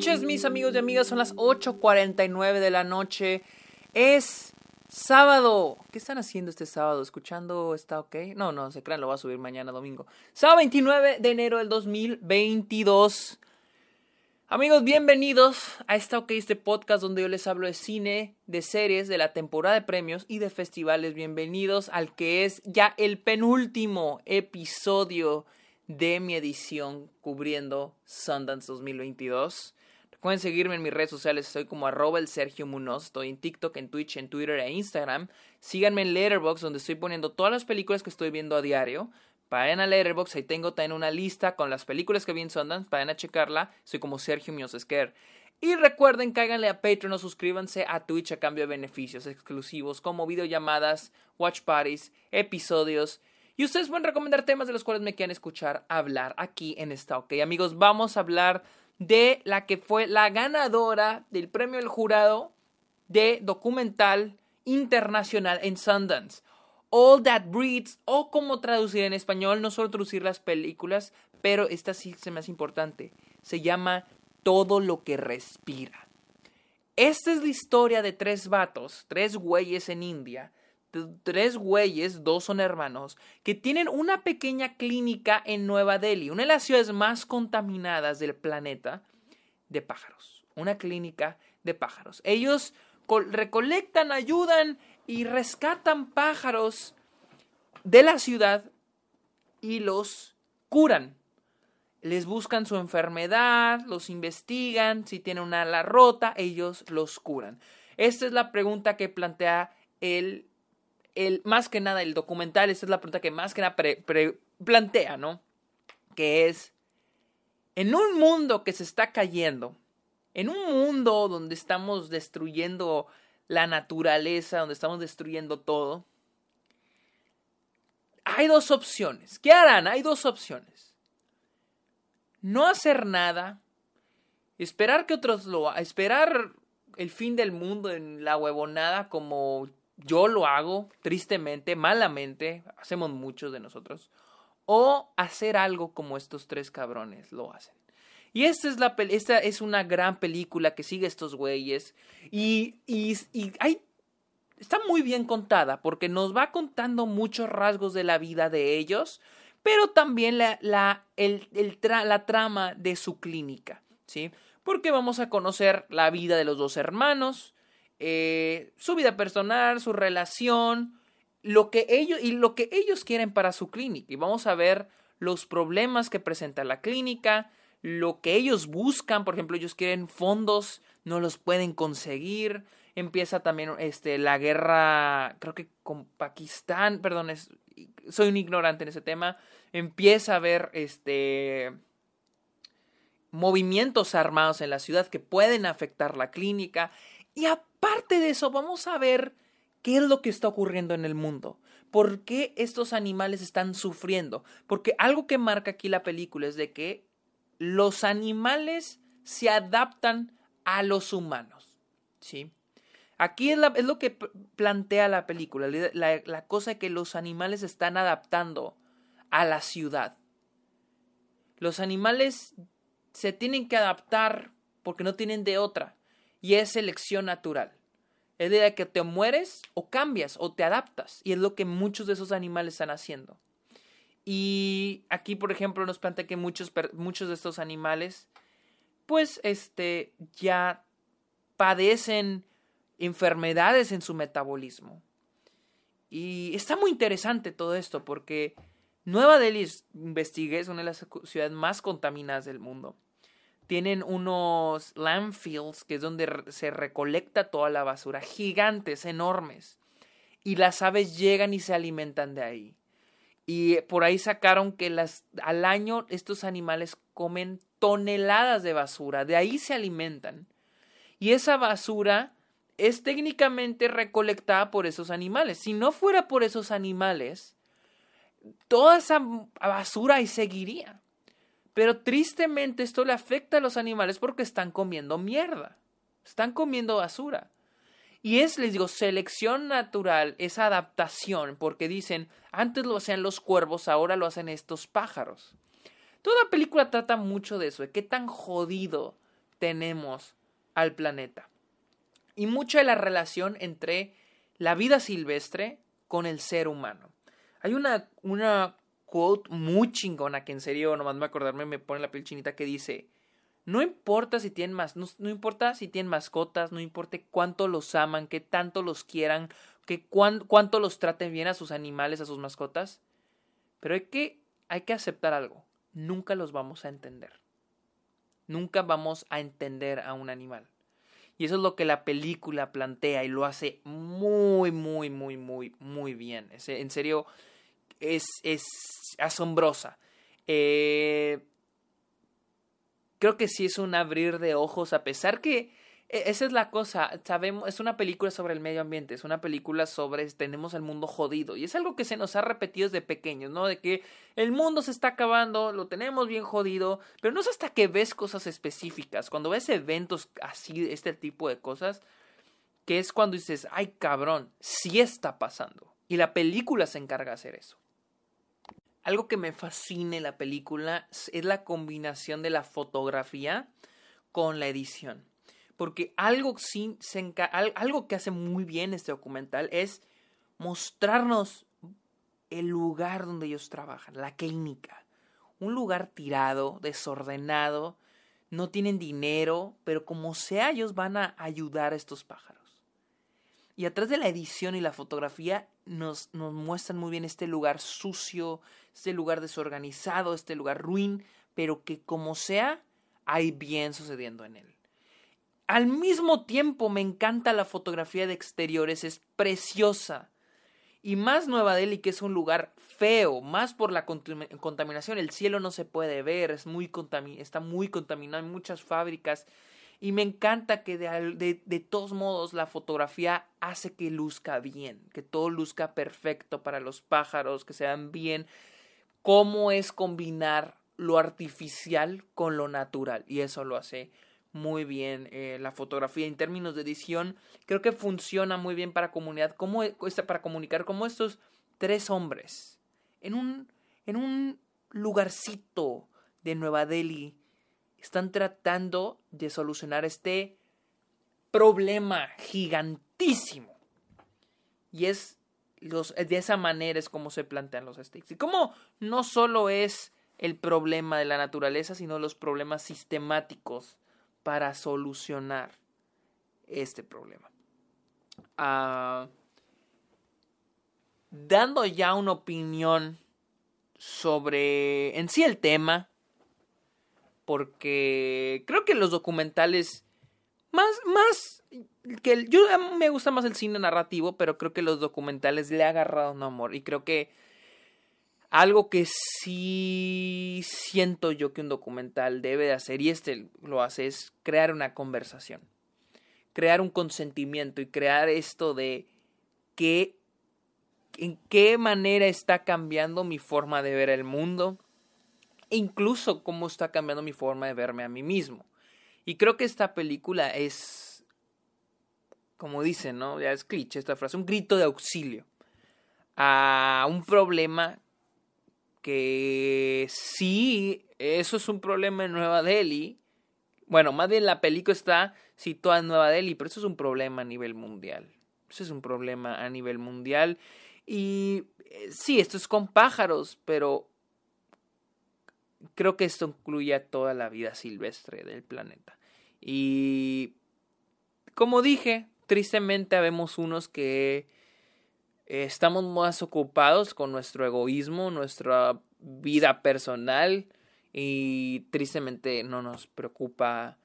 noches, mis amigos y amigas. Son las 8:49 de la noche. Es sábado. ¿Qué están haciendo este sábado? ¿Escuchando? ¿Está ok? No, no, se crean, lo va a subir mañana domingo. Sábado 29 de enero del 2022. Amigos, bienvenidos a esta OK, este podcast donde yo les hablo de cine, de series, de la temporada de premios y de festivales. Bienvenidos al que es ya el penúltimo episodio de mi edición cubriendo Sundance 2022. Recuerden seguirme en mis redes sociales, estoy como arroba el Sergio Munoz, estoy en TikTok, en Twitch, en Twitter e Instagram. Síganme en Letterboxd donde estoy poniendo todas las películas que estoy viendo a diario. Vayan a Letterboxd, ahí tengo también una lista con las películas que vi en Sundance, vayan a checarla, soy como Sergio Munoz Esquer. Y recuerden, cáiganle a Patreon o suscríbanse a Twitch a cambio de beneficios exclusivos como videollamadas, watch parties, episodios y ustedes pueden recomendar temas de los cuales me quieran escuchar hablar aquí en esta OK. Amigos, vamos a hablar de la que fue la ganadora del premio del jurado de documental internacional en Sundance. All That Breeds, o como traducir en español, no solo traducir las películas, pero esta sí se me importante. Se llama Todo lo que respira. Esta es la historia de tres vatos, tres güeyes en India, tres güeyes, dos son hermanos, que tienen una pequeña clínica en Nueva Delhi, una de las ciudades más contaminadas del planeta, de pájaros. Una clínica de pájaros. Ellos recolectan, ayudan y rescatan pájaros de la ciudad y los curan. Les buscan su enfermedad, los investigan, si tienen una ala rota, ellos los curan. Esta es la pregunta que plantea el el, más que nada el documental, esta es la pregunta que más que nada plantea, ¿no? Que es, en un mundo que se está cayendo, en un mundo donde estamos destruyendo la naturaleza, donde estamos destruyendo todo, hay dos opciones. ¿Qué harán? Hay dos opciones. No hacer nada, esperar que otros lo esperar el fin del mundo en la huevonada como yo lo hago tristemente, malamente, hacemos muchos de nosotros, o hacer algo como estos tres cabrones lo hacen. Y esta es, la, esta es una gran película que sigue estos güeyes y, y, y está muy bien contada porque nos va contando muchos rasgos de la vida de ellos, pero también la, la, la trama de su clínica, ¿sí? Porque vamos a conocer la vida de los dos hermanos, eh, su vida personal, su relación, lo que ellos y lo que ellos quieren para su clínica. Y vamos a ver los problemas que presenta la clínica, lo que ellos buscan, por ejemplo, ellos quieren fondos, no los pueden conseguir. Empieza también este, la guerra, creo que con Pakistán, perdón, soy un ignorante en ese tema. Empieza a haber este, movimientos armados en la ciudad que pueden afectar la clínica. Y aparte de eso, vamos a ver qué es lo que está ocurriendo en el mundo. ¿Por qué estos animales están sufriendo? Porque algo que marca aquí la película es de que los animales se adaptan a los humanos. ¿Sí? Aquí es, lo que plantea la película, la, la cosa que los animales están adaptando a la ciudad. Los animales se tienen que adaptar porque no tienen de otra y es selección natural. Es de que te mueres o cambias o te adaptas y es lo que muchos de esos animales están haciendo. Y aquí, por ejemplo, nos plantea que muchos, muchos de estos animales, pues, este, ya padecen enfermedades en su metabolismo. Y está muy interesante todo esto porque Nueva Delhi, investigué, es una de las ciudades más contaminadas del mundo tienen unos landfills, que es donde se recolecta toda la basura, gigantes, enormes. Y las aves llegan y se alimentan de ahí. Y por ahí sacaron que las, al año estos animales comen toneladas de basura, de ahí se alimentan. Y esa basura es técnicamente recolectada por esos animales. Si no fuera por esos animales, toda esa basura ahí seguiría. Pero tristemente esto le afecta a los animales porque están comiendo mierda. Están comiendo basura. Y es, les digo, selección natural, es adaptación, porque dicen, antes lo hacían los cuervos, ahora lo hacen estos pájaros. Toda película trata mucho de eso, de qué tan jodido tenemos al planeta. Y mucha de la relación entre la vida silvestre con el ser humano. Hay una, una quote muy chingona que en serio, nomás me acordarme, me pone la piel chinita que dice, no importa si tienen más, no, importa si tienen mascotas, no importa cuánto los aman, que tanto los quieran, que cuánto los traten bien a sus animales, a sus mascotas, pero hay que, hay que aceptar algo, nunca los vamos a entender. Nunca vamos a entender a un animal. Y eso es lo que la película plantea y lo hace muy, muy, muy, muy, muy bien. En serio, es, es asombrosa. Eh, creo que sí es un abrir de ojos, a pesar que e, esa es la cosa, sabemos, es una película sobre el medio ambiente, es una película sobre tenemos el mundo jodido y es algo que se nos ha repetido desde pequeños, ¿no? De que el mundo se está acabando, lo tenemos bien jodido, pero no es hasta que ves cosas específicas, cuando ves eventos así, este tipo de cosas, que es cuando dices, ay cabrón, sí está pasando. Y la película se encarga de hacer eso. Algo que me fascina en la película es la combinación de la fotografía con la edición. Porque algo, algo que hace muy bien este documental es mostrarnos el lugar donde ellos trabajan, la clínica. Un lugar tirado, desordenado, no tienen dinero, pero como sea ellos van a ayudar a estos pájaros. Y atrás de la edición y la fotografía nos, nos muestran muy bien este lugar sucio, este lugar desorganizado, este lugar ruin, pero que como sea, hay bien sucediendo en él. Al mismo tiempo me encanta la fotografía de exteriores, es preciosa. Y más Nueva Delhi, que es un lugar feo, más por la contaminación, el cielo no se puede ver, es muy está muy contaminado, hay muchas fábricas y me encanta que de, de, todos modos la fotografía hace que luzca bien, que todo luzca perfecto para los pájaros, que sean bien. Cómo es combinar lo artificial con lo natural. Y eso lo hace muy bien eh, la fotografía en términos de edición. Creo que funciona muy bien para comunidad, como, para comunicar como estos tres hombres en un, en un lugarcito de Nueva Delhi están tratando de solucionar este problema gigantísimo. Y es los, de esa manera es como se plantean los stakes. Y como no solo es el problema de la naturaleza, sino los problemas sistemáticos para solucionar este problema. Ah, dando ya una opinión sobre en sí el tema, porque creo que los documentales más más que yo me gusta más el cine narrativo, pero creo que los documentales le ha agarrado un amor y creo que algo que sí siento yo que un documental debe de hacer y este lo hace es crear una conversación, crear un consentimiento y crear esto de que en qué manera está cambiando mi forma de ver el mundo, e incluso cómo está cambiando mi forma de verme a mí mismo. Y creo que esta película es, como dicen, ¿no? Ya es cliché esta frase, un grito de auxilio a un problema que sí, eso es un problema en Nueva Delhi. Bueno, más bien la película está situada en Nueva Delhi, pero eso es un problema a nivel mundial. Eso es un problema a nivel mundial. Y eh, sí, esto es con pájaros, pero creo que esto incluye a toda la vida silvestre del planeta. Y como dije, tristemente habemos unos que estamos más ocupados con nuestro egoísmo, nuestra vida personal y tristemente no nos preocupa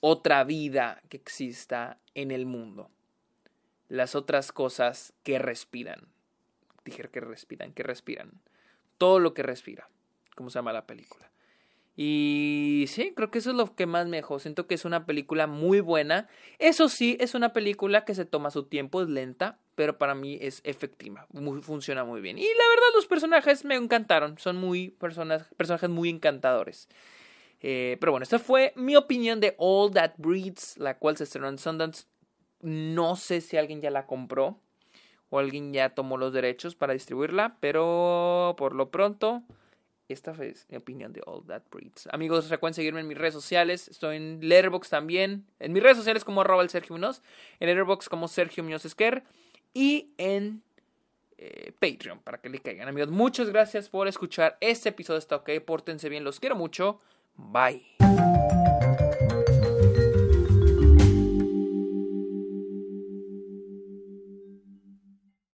otra vida que exista en el mundo. Las otras cosas que respiran. Dije que respiran, que respiran. Todo lo que respira cómo se llama la película. Y sí, creo que eso es lo que más me dejó. Siento que es una película muy buena. Eso sí, es una película que se toma su tiempo, es lenta, pero para mí es efectiva. funciona muy bien. Y la verdad, los personajes me encantaron. Son muy personas, personajes muy encantadores. Eh, pero bueno, esta fue mi opinión de All That Breeds, la cual se estrenó en Sundance. No sé si alguien ya la compró o alguien ya tomó los derechos para distribuirla, pero por lo pronto esta es mi opinión de All That Breeds. Amigos, recuerden seguirme en mis redes sociales. Estoy en Letterboxd también. En mis redes sociales como arroba el Sergio Munoz. En Letterboxd como Sergio Muñoz Esquer. Y en eh, Patreon para que le caigan. Amigos, muchas gracias por escuchar este episodio. Está ok. Pórtense bien. Los quiero mucho. Bye.